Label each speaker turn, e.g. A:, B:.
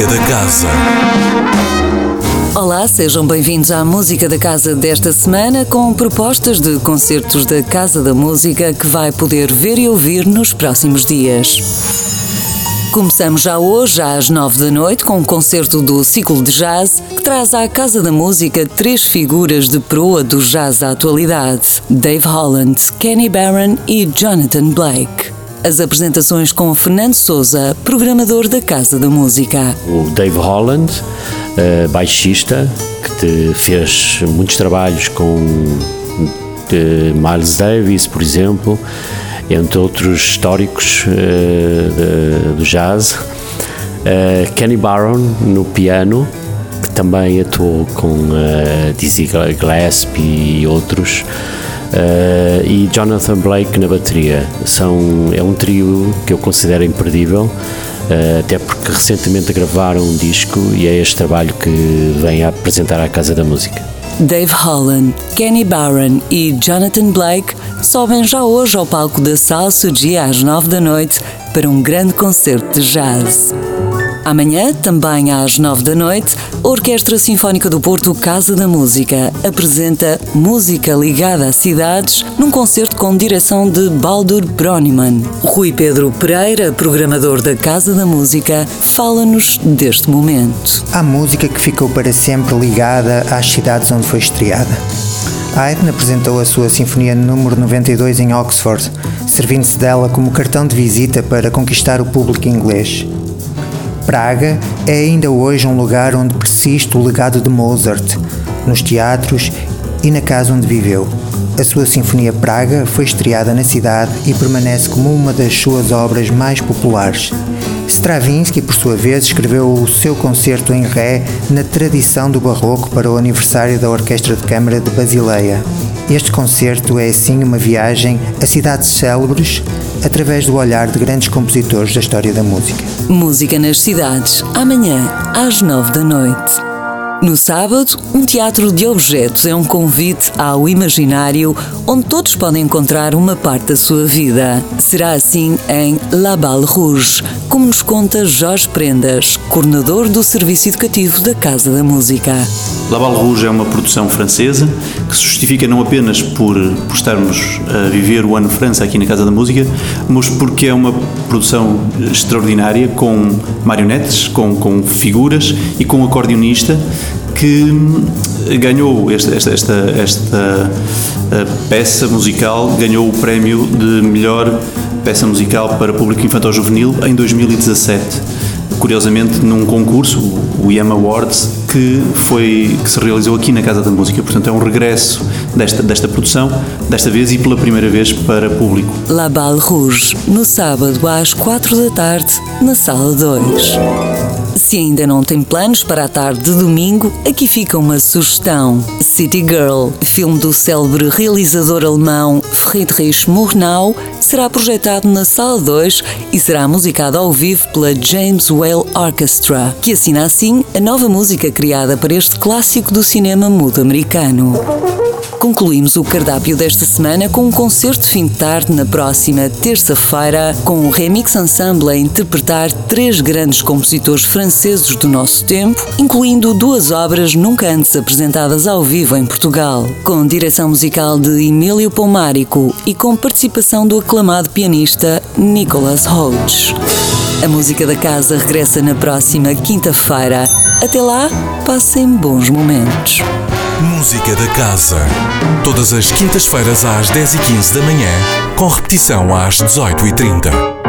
A: Música da Casa.
B: Olá, sejam bem-vindos à Música da Casa desta semana com propostas de concertos da Casa da Música que vai poder ver e ouvir nos próximos dias. Começamos já hoje às nove da noite com um concerto do ciclo de jazz que traz à Casa da Música três figuras de proa do jazz da atualidade: Dave Holland, Kenny Barron e Jonathan Blake. As apresentações com Fernando Souza, programador da Casa da Música.
C: O Dave Holland, uh, baixista, que fez muitos trabalhos com Miles Davis, por exemplo, entre outros históricos uh, do jazz. Kenny Barron no piano, que também atuou com Dizzy Gillespie e outros. Uh, e Jonathan Blake na bateria. São, é um trio que eu considero imperdível, uh, até porque recentemente gravaram um disco e é este trabalho que vem a apresentar à Casa da Música.
B: Dave Holland, Kenny Barron e Jonathan Blake sobem já hoje ao palco da Salso Dia às nove da noite para um grande concerto de jazz. Amanhã, também às nove da noite, a Orquestra Sinfónica do Porto Casa da Música apresenta Música Ligada a Cidades num concerto com direção de Baldur Broniman. Rui Pedro Pereira, programador da Casa da Música, fala-nos deste momento.
D: A música que ficou para sempre ligada às cidades onde foi estreada. Haydn apresentou a sua Sinfonia número 92 em Oxford, servindo-se dela como cartão de visita para conquistar o público inglês. Praga é ainda hoje um lugar onde persiste o legado de Mozart, nos teatros e na casa onde viveu. A sua Sinfonia Praga foi estreada na cidade e permanece como uma das suas obras mais populares. Stravinsky, por sua vez, escreveu o seu concerto em Ré na tradição do Barroco para o aniversário da Orquestra de Câmara de Basileia. Este concerto é assim uma viagem a cidades célebres através do olhar de grandes compositores da história da música.
B: Música nas cidades, amanhã às nove da noite. No sábado, um teatro de objetos é um convite ao imaginário onde todos podem encontrar uma parte da sua vida. Será assim em La Balle Rouge, como nos conta Jorge Prendas, coordenador do Serviço Educativo da Casa da Música.
E: La Balle Rouge é uma produção francesa que se justifica não apenas por, por estarmos a viver o ano França aqui na Casa da Música, mas porque é uma produção extraordinária com marionetes, com, com figuras e com acordeonista que ganhou esta, esta, esta, esta peça musical, ganhou o prémio de melhor peça musical para público infantil juvenil em 2017 curiosamente num concurso, o IEM Awards, que, foi, que se realizou aqui na Casa da Música. Portanto, é um regresso desta, desta produção, desta vez e pela primeira vez para público.
B: La Balle Rouge, no sábado às 4 da tarde, na Sala 2. Se ainda não tem planos para a tarde de domingo, aqui fica uma sugestão. City Girl, filme do célebre realizador alemão Friedrich Murnau, será projetado na Sala 2 e será musicado ao vivo pela James Whale Orchestra, que assina assim a nova música criada para este clássico do cinema mudo americano. Concluímos o cardápio desta semana com um concerto de fim de tarde na próxima terça-feira, com o Remix Ensemble a interpretar três grandes compositores franceses do nosso tempo, incluindo duas obras nunca antes apresentadas ao vivo em Portugal, com direção musical de Emílio Pomarico e com participação do aclamado pianista Nicholas Hodge. A música da casa regressa na próxima quinta-feira. Até lá, passem bons momentos.
A: Música da Casa. Todas as quintas-feiras às 10h15 da manhã, com repetição às 18h30.